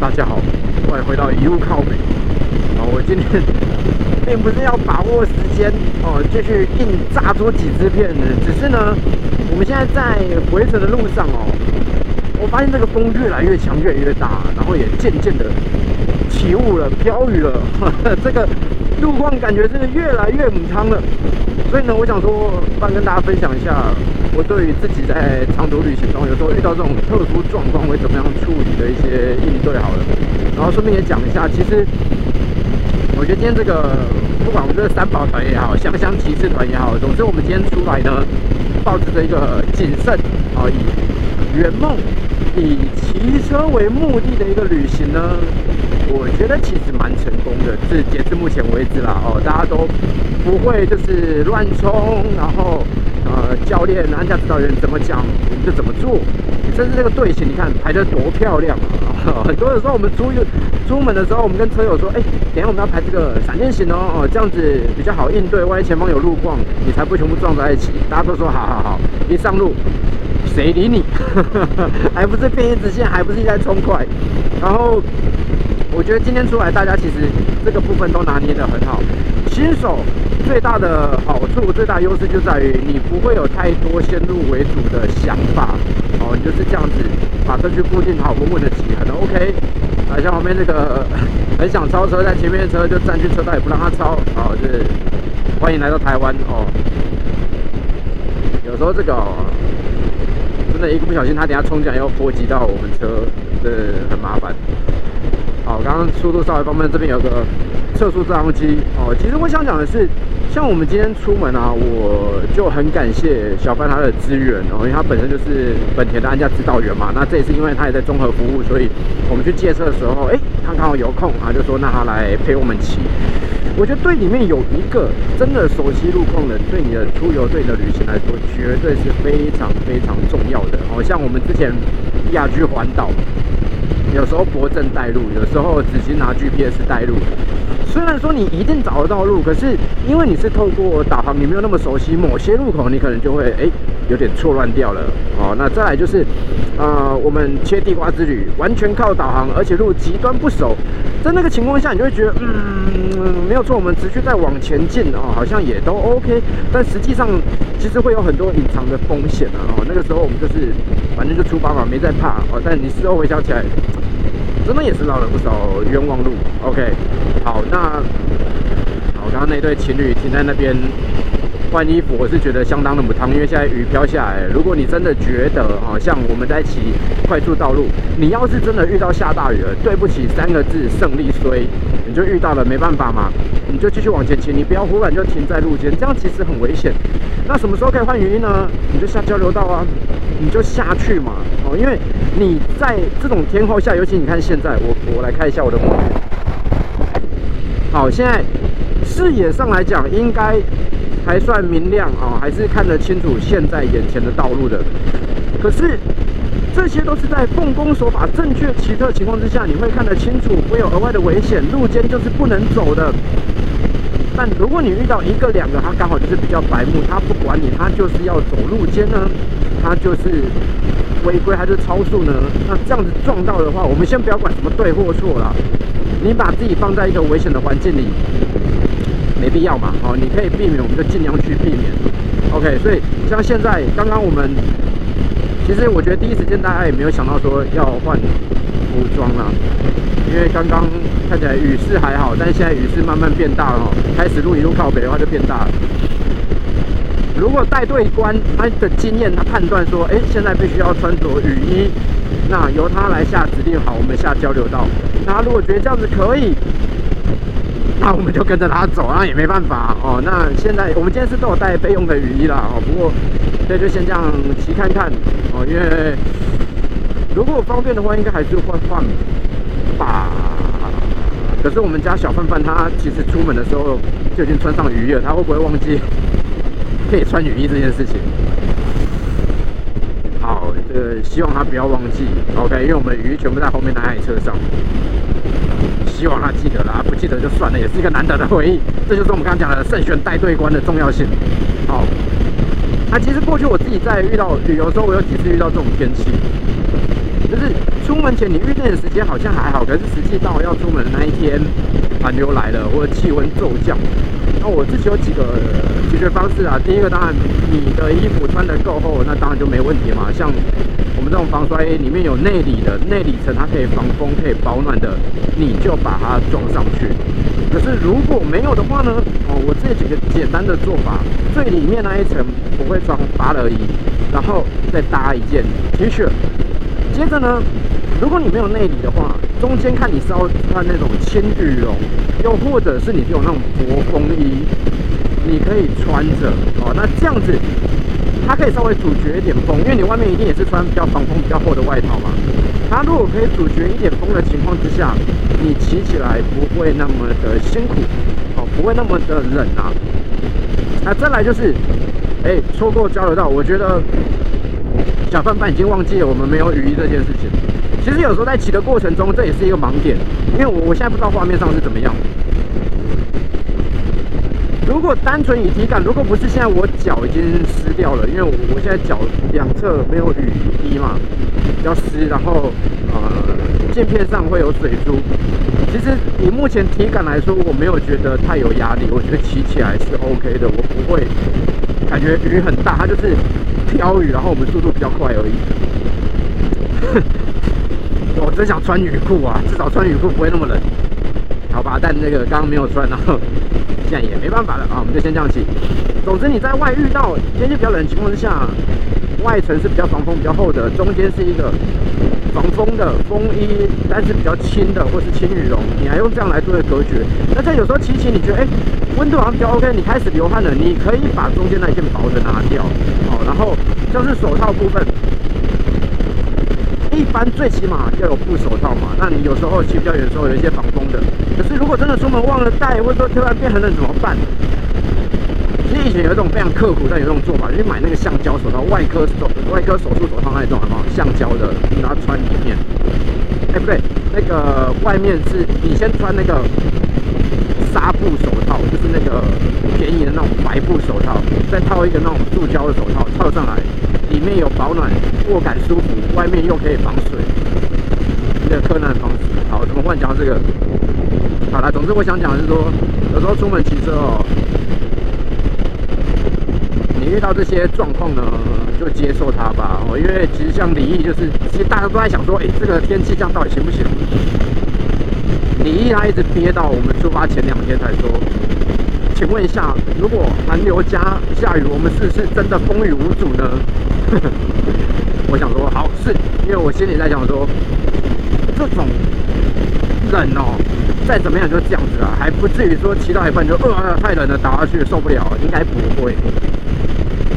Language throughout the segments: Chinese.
大家好，欢迎回到一路靠北。哦，我今天并不是要把握时间哦，继续硬炸出几支片子，只是呢，我们现在在回程的路上哦，我发现这个风越来越强，越来越大，然后也渐渐的起雾了，飘雨了，这个路况感觉是越来越母汤了。所以呢，我想说，不然跟大家分享一下，我对于自己在长途旅行中，有时候遇到这种特殊状况会怎么样处理的一些应对好了。然后顺便也讲一下，其实我觉得今天这个，不管我们这个三宝团也好，香香骑士团也好，总之我们今天出来呢，抱着一个谨慎啊，以圆梦、以骑车为目的的一个旅行呢。我觉得其实蛮成功的，是截至目前为止啦哦，大家都不会就是乱冲，然后呃教练、安驾指导员怎么讲我们就怎么做，甚至这个队形你看排得多漂亮啊！很多的时候我们出出门的时候，我们跟车友说，哎，等下我们要排这个闪电型哦哦，这样子比较好应对，万一前方有路况，你才不会全部撞在一起。大家都说好好好，一上路谁理你？还不是变一直线，还不是在冲快，然后。我觉得今天出来，大家其实这个部分都拿捏得很好。新手最大的好处、最大优势就在于你不会有太多先入为主的想法哦，你就是这样子把车去固定好，稳稳的骑，很 OK。啊，像旁边那个很想超车，在前面的车就占据车道，也不让他超。哦，就是欢迎来到台湾哦。有时候这个真的，一个不小心，他等下冲进来要波及到我们车，这很麻烦。好，刚刚速度稍微方面，这边有个测速照相机哦。其实我想讲的是，像我们今天出门啊，我就很感谢小范他的资源哦，因为他本身就是本田的安驾指导员嘛。那这也是因为他也在综合服务，所以我们去借车的时候，哎，他刚好有空啊，就说那他来陪我们骑。我觉得队里面有一个真的熟悉路况的，对你的出游、对你的旅行来说，绝对是非常非常重要的。好，像我们之前亚居环岛。有时候博正带路，有时候直接拿 GPS 带路。虽然说你一定找得到路，可是因为你是透过导航，你没有那么熟悉某些路口，你可能就会哎有点错乱掉了。哦，那再来就是，呃，我们切地瓜之旅完全靠导航，而且路极端不熟，在那个情况下，你就会觉得嗯没有错，我们持续在往前进哦，好像也都 OK。但实际上其实会有很多隐藏的风险啊。哦，那个时候我们就是反正就出发嘛，没在怕哦。但你事后回想起来。真的也是绕了不少冤枉路。OK，好，那好，刚刚那对情侣停在那边换衣服，我是觉得相当的不汤，因为现在雨飘下来。如果你真的觉得好，像我们在骑快速道路，你要是真的遇到下大雨了，对不起三个字，胜利衰，你就遇到了，没办法嘛，你就继续往前骑，你不要忽然就停在路肩，这样其实很危险。那什么时候可以换雨衣呢？你就下交流道啊。你就下去嘛，哦，因为你在这种天候下，尤其你看现在，我我来看一下我的目好，现在视野上来讲，应该还算明亮啊，还是看得清楚现在眼前的道路的。可是这些都是在奉公守法、正确骑车情况之下，你会看得清楚，会有额外的危险，路肩就是不能走的。但如果你遇到一个两个，他刚好就是比较白目，他不管你，他就是要走路肩呢。他就是违规还是超速呢？那这样子撞到的话，我们先不要管什么对或错了。你把自己放在一个危险的环境里，没必要嘛。好，你可以避免，我们就尽量去避免。OK，所以像现在刚刚我们，其实我觉得第一时间大家也没有想到说要换服装啦，因为刚刚看起来雨势还好，但是现在雨势慢慢变大了哈，开始路一路靠北的话就变大了。如果带队官他的经验，他判断说，哎，现在必须要穿着雨衣，那由他来下指令，好，我们下交流道。那如果觉得这样子可以，那我们就跟着他走，那也没办法哦。那现在我们今天是都有带备用的雨衣啦，哦，不过所以就先这样骑看看哦，因为如果方便的话，应该还是会换吧。可是我们家小范范他其实出门的时候就已经穿上雨衣了，他会不会忘记？可以穿雨衣这件事情，好，这个希望他不要忘记，OK，因为我们雨衣全部在后面那台车上，希望他记得了，不记得就算了，也是一个难得的回忆。这就是我们刚刚讲的慎选带队官的重要性。好，那其实过去我自己在遇到旅游的时候，我有几次遇到这种天气，就是。出门前你预定的时间好像还好，可是实际到要出门的那一天，寒流来了或者气温骤降，那我自己有几个解决方式啊。第一个当然，你的衣服穿得够厚，那当然就没问题嘛。像我们这种防摔里面有内里的内里层，它可以防风、可以保暖的，你就把它装上去。可是如果没有的话呢？哦，我这几个简单的做法，最里面那一层不会装芭乐衣，然后再搭一件 T 恤。接着呢，如果你没有内里的话，中间看你是要穿那种轻羽绒，又或者是你有那种薄风衣，你可以穿着哦。那这样子，它可以稍微阻绝一点风，因为你外面一定也是穿比较防风、比较厚的外套嘛。它如果可以阻绝一点风的情况之下，你骑起来不会那么的辛苦，哦，不会那么的冷啊。那再来就是，哎，错过交流道，我觉得小范范已经忘记了我们没有雨衣这件事情。其实有时候在骑的过程中，这也是一个盲点，因为我我现在不知道画面上是怎么样。如果单纯以体感，如果不是现在我脚已经湿掉了，因为我我现在脚两侧没有雨衣嘛，比较湿，然后呃镜片上会有水珠。其实以目前体感来说，我没有觉得太有压力，我觉得骑起来是 OK 的，我不会感觉雨很大，它就是飘雨，然后我们速度比较快而已。我真想穿雨裤啊，至少穿雨裤不会那么冷。好吧，但那个刚刚没有穿，然后。现在也没办法了啊，我们就先这样骑。总之你在外遇到天气比较冷的情况之下，外层是比较防风、比较厚的，中间是一个防风的风衣，但是比较轻的或是轻羽绒，你还用这样来做一个隔绝。那在有时候骑骑，你觉得哎温度好像比较 OK，你开始流汗了，你可以把中间那一件薄的拿掉，好，然后像是手套部分。一般最起码要有布手套嘛，那你有时候骑比较远的时候有一些防风的。可是如果真的出门忘了带，或者说突然变很冷怎么办？其实以前有一种非常刻苦，但有一种做法，就是买那个橡胶手套，外科手外科手术手套那一种，好不好？橡胶的，然后穿里面。哎，不对，那个外面是你先穿那个纱布手套，就是那个便宜的那种白布手套，再套一个那种塑胶的手套套上来。里面有保暖，握感舒服，外面又可以防水，这个困难方式。好，怎么换讲这个？好了，总之我想讲的是说，有时候出门骑车哦，你遇到这些状况呢，就接受它吧。哦，因为其实像李毅，就是其实大家都在想说，哎，这个天气这样到底行不行？李毅他一直憋到我们出发前两天才说。请问一下，如果寒流加下雨，我们是不是真的风雨无阻呢？我想说，好是，因为我心里在想说，这种冷哦，再怎么样就这样子啊，还不至于说骑到一半就呃太冷了倒下去受不了，应该不会。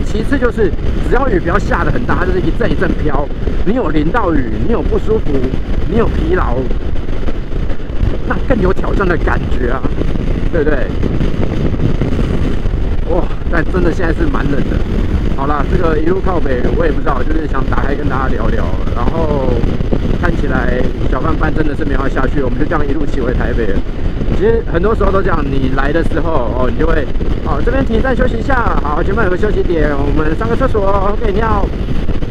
其次就是，只要雨不要下的很大，就是一阵一阵飘，你有淋到雨，你有不舒服，你有疲劳，那更有挑战的感觉啊，对不对？哇，但真的现在是蛮冷的。好啦，这个一路靠北，我也不知道，就是想打开跟大家聊聊。然后起来小范班真的是没有下去，我们就这样一路骑回台北了。其实很多时候都这样，你来的时候哦，你就会哦这边停站休息一下，好前面有个休息点，我们上个厕所，OK 尿。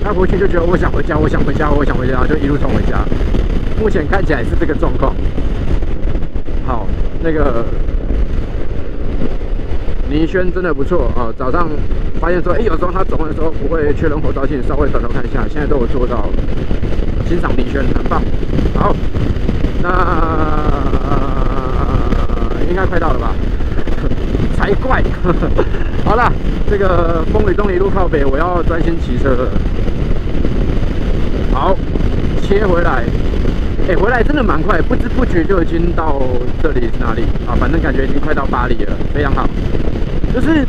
那回去就觉得我想回家，我想回家，我想回家，就一路冲回家。目前看起来是这个状况。好，那个。林轩真的不错啊！早上发现说，哎，有时候他走的时候不会确认后照镜，稍微转头看一下，现在都有做到。欣赏林轩很棒。好，那应该快到了吧？才怪！好了，这个风雨中一路靠北，我要专心骑车。好，切回来。哎，回来真的蛮快，不知不觉就已经到这里是哪里啊？反正感觉已经快到巴黎了，非常好。就是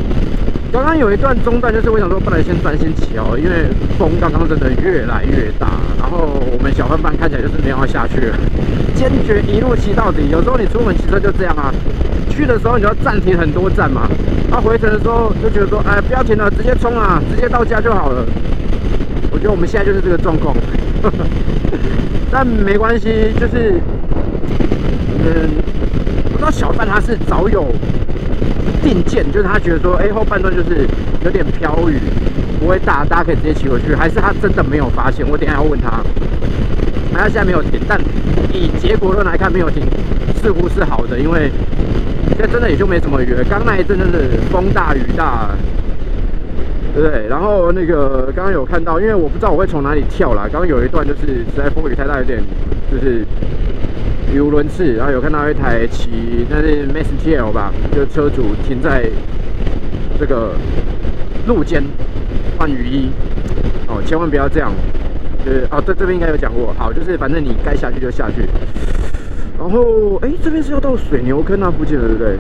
刚刚有一段中断，就是我想说，不能先专心骑哦，因为风刚刚真的越来越大，然后我们小伙伴看起来就是没有要下去了，坚决一路骑到底。有时候你出门骑车就这样啊，去的时候你要暂停很多站嘛，然后回程的时候就觉得说，哎，不要停了，直接冲啊，直接到家就好了。我觉得我们现在就是这个状况，但没关系，就是嗯，我知道小范他是早有。定见就是他觉得说，哎，后半段就是有点飘雨，不会大，大家可以直接骑回去。还是他真的没有发现？我等下要问他。他现在没有停，但以结果论来看，没有停似乎是好的，因为现在真的也就没什么雨。刚那一阵真的风大雨大，对不对？然后那个刚刚有看到，因为我不知道我会从哪里跳啦。刚刚有一段就是实在风雨太大，有点就是语无伦次。然后有看到一台骑那是 Max TL 吧，就车主停在这个路肩换雨衣哦，千万不要这样。就是哦，对，这边应该有讲过。好，就是反正你该下去就下去。然后，哎，这边是要到水牛坑那附近了，对不对？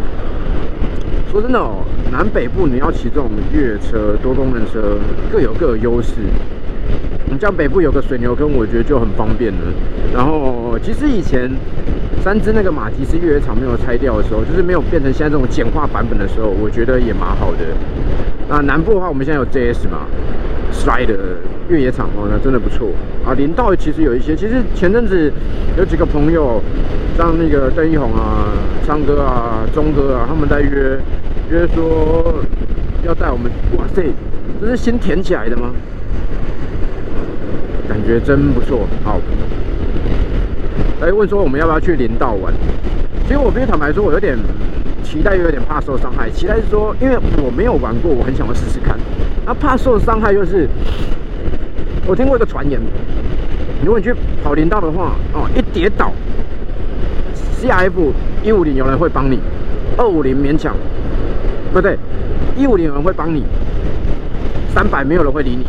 说真的哦，南北部你要骑这种越野车、多功能车，各有各的优势。你像北部有个水牛坑，我觉得就很方便了。然后，其实以前三只那个马吉斯越野场没有拆掉的时候，就是没有变成现在这种简化版本的时候，我觉得也蛮好的。那南部的话，我们现在有 JS 嘛？摔的越野场哦，那真的不错啊！林道其实有一些，其实前阵子有几个朋友，像那个邓一红啊、昌哥啊、钟哥啊，他们在约约说要带我们，哇塞，这是新填起来的吗？感觉真不错，好。来问说我们要不要去林道玩？其实我必须坦白说，我有点期待，又有点怕受伤害。期待是说，因为我没有玩过，我很想要试试看。那怕受伤害就是，我听过一个传言，如果你去跑林道的话，哦，一跌倒，CF 一五零有人会帮你，二五零勉强，不对，一五零有人会帮你，三百没有人会理你，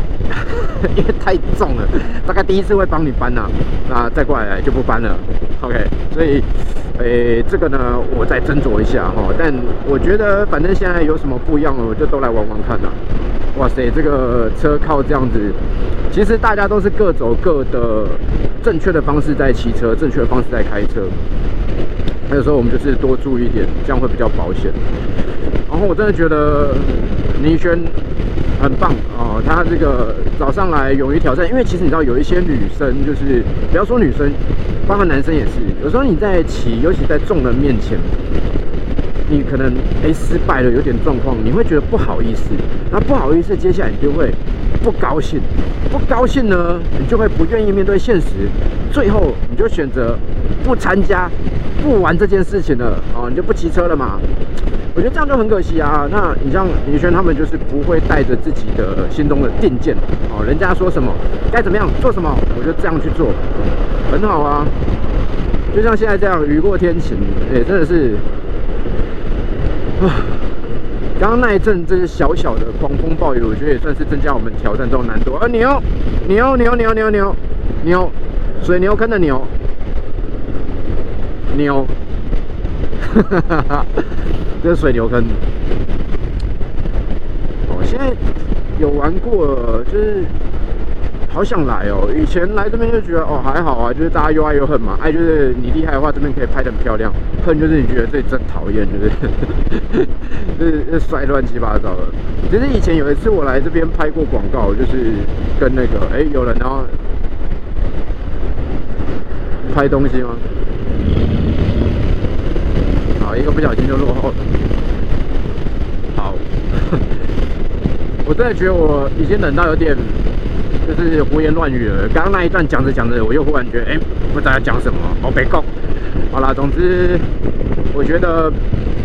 因为太重了，大概第一次会帮你搬呐，那再过来就不搬了，OK，所以，诶，这个呢，我再斟酌一下哈，但我觉得反正现在有什么不一样的，我就都来玩玩看呐。哇塞，这个车靠这样子，其实大家都是各走各的，正确的方式在骑车，正确的方式在开车。有时候我们就是多注意一点，这样会比较保险。然后我真的觉得倪轩很棒哦，他这个早上来勇于挑战，因为其实你知道有一些女生，就是不要说女生，包括男生也是，有时候你在骑，尤其在众人面前。你可能哎失败了，有点状况，你会觉得不好意思，那不好意思，接下来你就会不高兴，不高兴呢，你就会不愿意面对现实，最后你就选择不参加、不玩这件事情了，哦，你就不骑车了嘛？我觉得这样就很可惜啊。那你像李轩他们就是不会带着自己的心中的定见，哦，人家说什么该怎么样做什么，我就这样去做，很好啊。就像现在这样雨过天晴，哎，真的是啊。刚刚那一阵这些小小的狂风暴雨，我觉得也算是增加我们挑战这种难度。啊，牛牛牛牛牛牛牛，水牛坑的牛牛，哈哈哈这是水牛坑。哦，现在有玩过，就是。好想来哦！以前来这边就觉得哦还好啊，就是大家又爱又恨嘛。爱就是你厉害的话，这边可以拍的很漂亮；恨就是你觉得这里真讨厌，就是 就是摔乱七八糟的。其实以前有一次我来这边拍过广告，就是跟那个哎有人然后拍东西吗？一个不小心就落后了。好，我真的觉得我已经冷到有点。就是胡言乱语了。刚刚那一段讲着讲着，我又忽然觉得，哎，不知道要讲什么，好别讲。好啦，总之，我觉得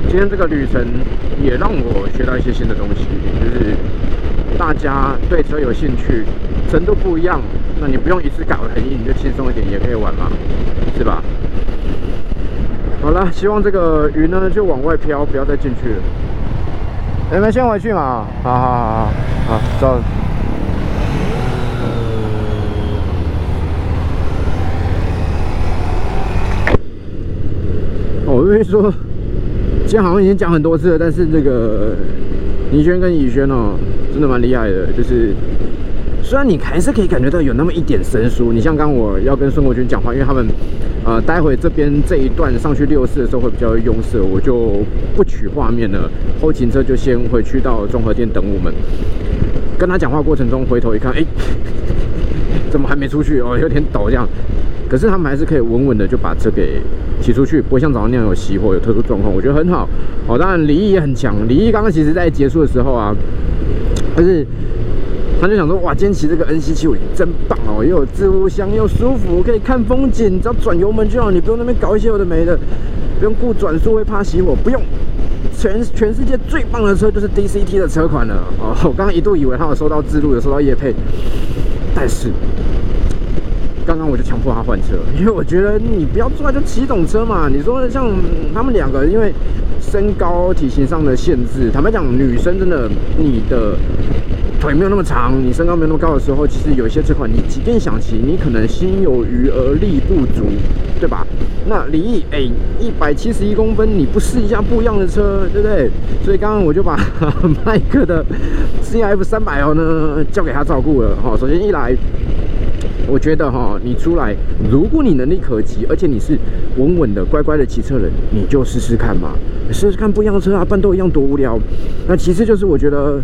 今天这个旅程也让我学到一些新的东西，就是大家对车有兴趣，程度不一样，那你不用一次搞得很硬，你就轻松一点也可以玩嘛，是吧？好了，希望这个鱼呢就往外飘，不要再进去了。你们先回去嘛，好好好好好，走。我跟你说，今天好像已经讲很多次了，但是这个倪轩跟宇轩哦，真的蛮厉害的。就是虽然你还是可以感觉到有那么一点生疏，你像刚我要跟孙国军讲话，因为他们呃，待会这边这一段上去六四的时候会比较拥塞，我就不取画面了。后勤车就先回去到综合店等我们。跟他讲话过程中，回头一看，哎，怎么还没出去哦？有点抖这样。可是他们还是可以稳稳的就把车给骑出去，不会像早上那样有熄火、有特殊状况，我觉得很好。哦，当然李毅也很强，李毅刚刚其实在结束的时候啊，但是他就想说，哇，今天骑这个 N C 七五零真棒哦，又有置物箱，又舒服，可以看风景，只要转油门就好，你不用那边搞一些有的没的，不用顾转速会怕熄火，不用。全全世界最棒的车就是 D C T 的车款了哦，我刚刚一度以为他有收到自录，有收到叶配，但是刚刚我就强迫他换车，因为我觉得你不要出来就骑懂车嘛。你说像他们两个，因为身高体型上的限制，坦白讲，女生真的你的。腿没有那么长，你身高没有那么高的时候，其实有一些这款，你即便想骑，你可能心有余而力不足，对吧？那李毅，哎，一百七十一公分，你不试一下不一样的车，对不对？所以刚刚我就把 麦克的 CF 三百哦呢交给他照顾了哈。首先一来，我觉得哈，你出来，如果你能力可及，而且你是稳稳的、乖乖的骑车人，你就试试看嘛，试试看不一样的车啊，半都一样多无聊。那其次就是我觉得。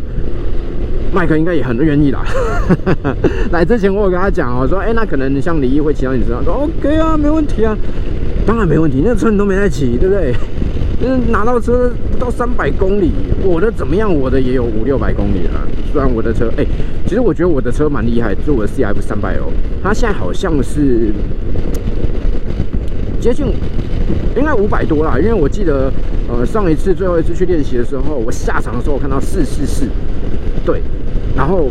麦克应该也很愿意啦。来之前我有跟他讲哦，说哎，那可能像李毅会骑到你身上，说 OK 啊，没问题啊，当然没问题。那车你都没在骑，对不对？嗯，拿到车不到三百公里，我的怎么样？我的也有五六百公里了。虽然我的车，哎，其实我觉得我的车蛮厉害，就我的 CF 三百哦，它现在好像是接近应该五百多啦，因为我记得呃上一次最后一次去练习的时候，我下场的时候我看到四四四，对。然后，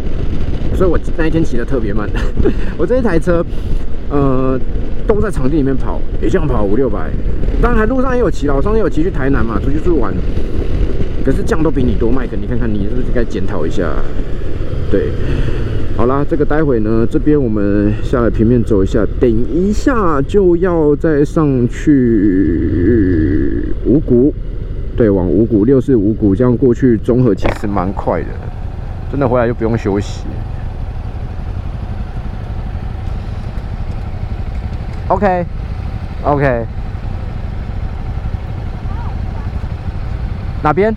所以我那一天骑的特别慢。我这一台车，呃，都在场地里面跑，也这样跑五六百。当然，路上也有骑了，我上次有骑去台南嘛，出去住玩。可是酱都比你多，麦克，你看看你是不是该检讨一下？对，好啦，这个待会呢，这边我们下来平面走一下，等一下就要再上去五谷，对，往五谷六四五谷这样过去，综合其实蛮快的。真的回来就不用休息。OK，OK，哪边？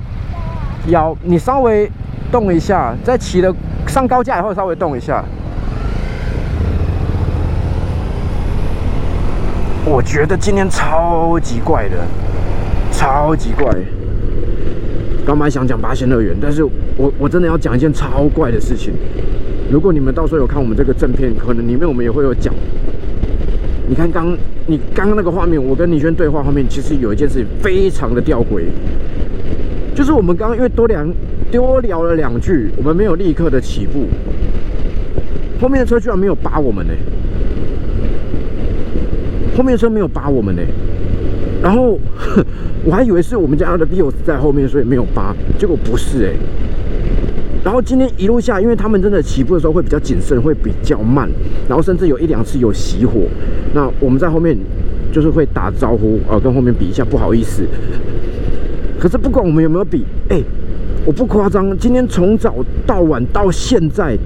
腰，你稍微动一下，在骑的上高架以后稍微动一下。我觉得今天超级怪的，超级怪。刚本想讲八仙乐园，但是我我真的要讲一件超怪的事情。如果你们到时候有看我们这个正片，可能里面我们也会有讲。你看刚你刚刚那个画面，我跟倪轩对话画面，其实有一件事情非常的吊诡，就是我们刚刚因为多聊多聊了两句，我们没有立刻的起步，后面的车居然没有扒我们呢，后面的车没有扒我们呢，然后。我还以为是我们家的 Bios 在后面，所以没有扒，结果不是哎。然后今天一路下，因为他们真的起步的时候会比较谨慎，会比较慢，然后甚至有一两次有熄火。那我们在后面就是会打招呼啊，跟后面比一下，不好意思。可是不管我们有没有比，哎，我不夸张，今天从早到晚到现在，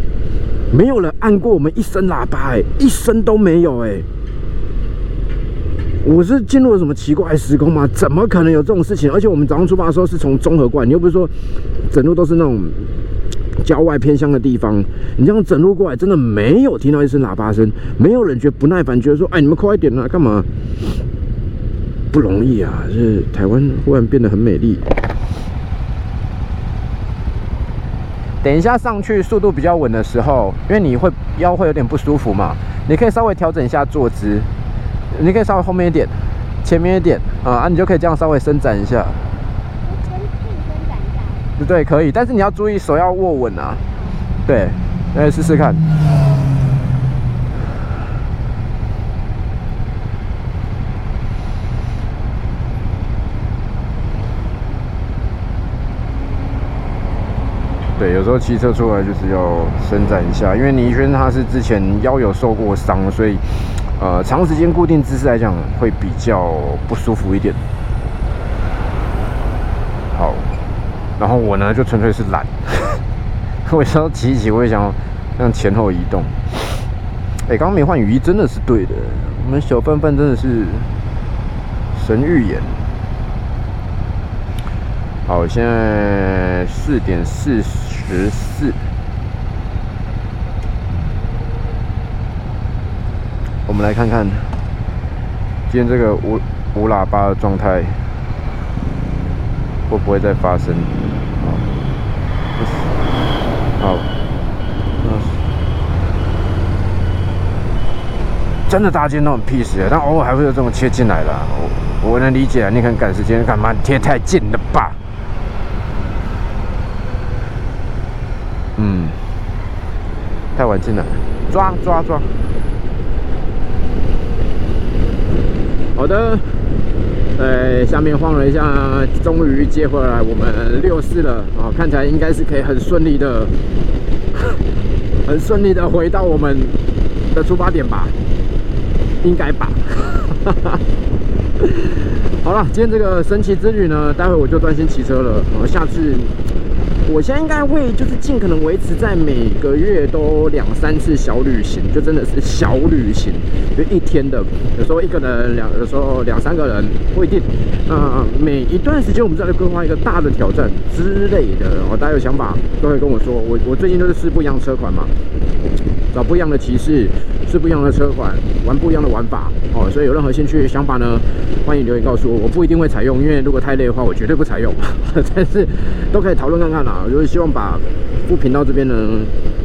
没有人按过我们一声喇叭，哎，一声都没有，哎。我是进入了什么奇怪时空吗？怎么可能有这种事情？而且我们早上出发的时候是从中和过来，你又不是说整路都是那种郊外偏乡的地方，你这样整路过来，真的没有听到一声喇叭声，没有人觉得不耐烦，觉得说，哎，你们快一点啊，干嘛？不容易啊！这台湾忽然变得很美丽。等一下上去速度比较稳的时候，因为你会腰会有点不舒服嘛，你可以稍微调整一下坐姿。你可以稍微后面一点，前面一点啊啊，你就可以这样稍微伸展一下。伸伸展一下。对，可以，但是你要注意手要握稳啊。对，来试试看。对，有时候骑车出来就是要伸展一下，因为倪轩他是之前腰有受过伤，所以。呃，长时间固定姿势来讲会比较不舒服一点。好，然后我呢就纯粹是懒，我想要骑一骑，我也想要让前后移动。哎，刚刚没换雨衣真的是对的，我们小笨笨真的是神预言。好，现在四点四十四。我们来看看，今天这个无无喇叭的状态会不会再发生？好，真的大惊那种屁事啊！但偶尔还会有这种切进来的，我我能理解啊。你看赶时间干嘛？贴太近了吧？嗯，太晚进来，抓抓抓！好的，在下面晃了一下，终于接回来我们六四了啊！看起来应该是可以很顺利的，很顺利的回到我们的出发点吧，应该吧。好了，今天这个神奇之旅呢，待会我就专心骑车了，我下次。我现在应该会就是尽可能维持在每个月都两三次小旅行，就真的是小旅行，就一天的，有时候一个人两，有时候两三个人不一定。那每一段时间我们再来规划一个大的挑战之类的，哦，大家有想法都可以跟我说。我我最近都是试不一样的车款嘛，找不一样的骑士，试不一样的车款，玩不一样的玩法，哦，所以有任何兴趣想法呢，欢迎留言告诉我。我不一定会采用，因为如果太累的话，我绝对不采用。但是都可以讨论看看啦。啊就是希望把副频道这边呢，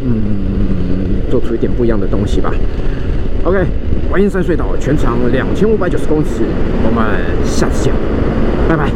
嗯，做出一点不一样的东西吧。OK，观音山隧道全长两千五百九十公尺，我们下次见，拜拜。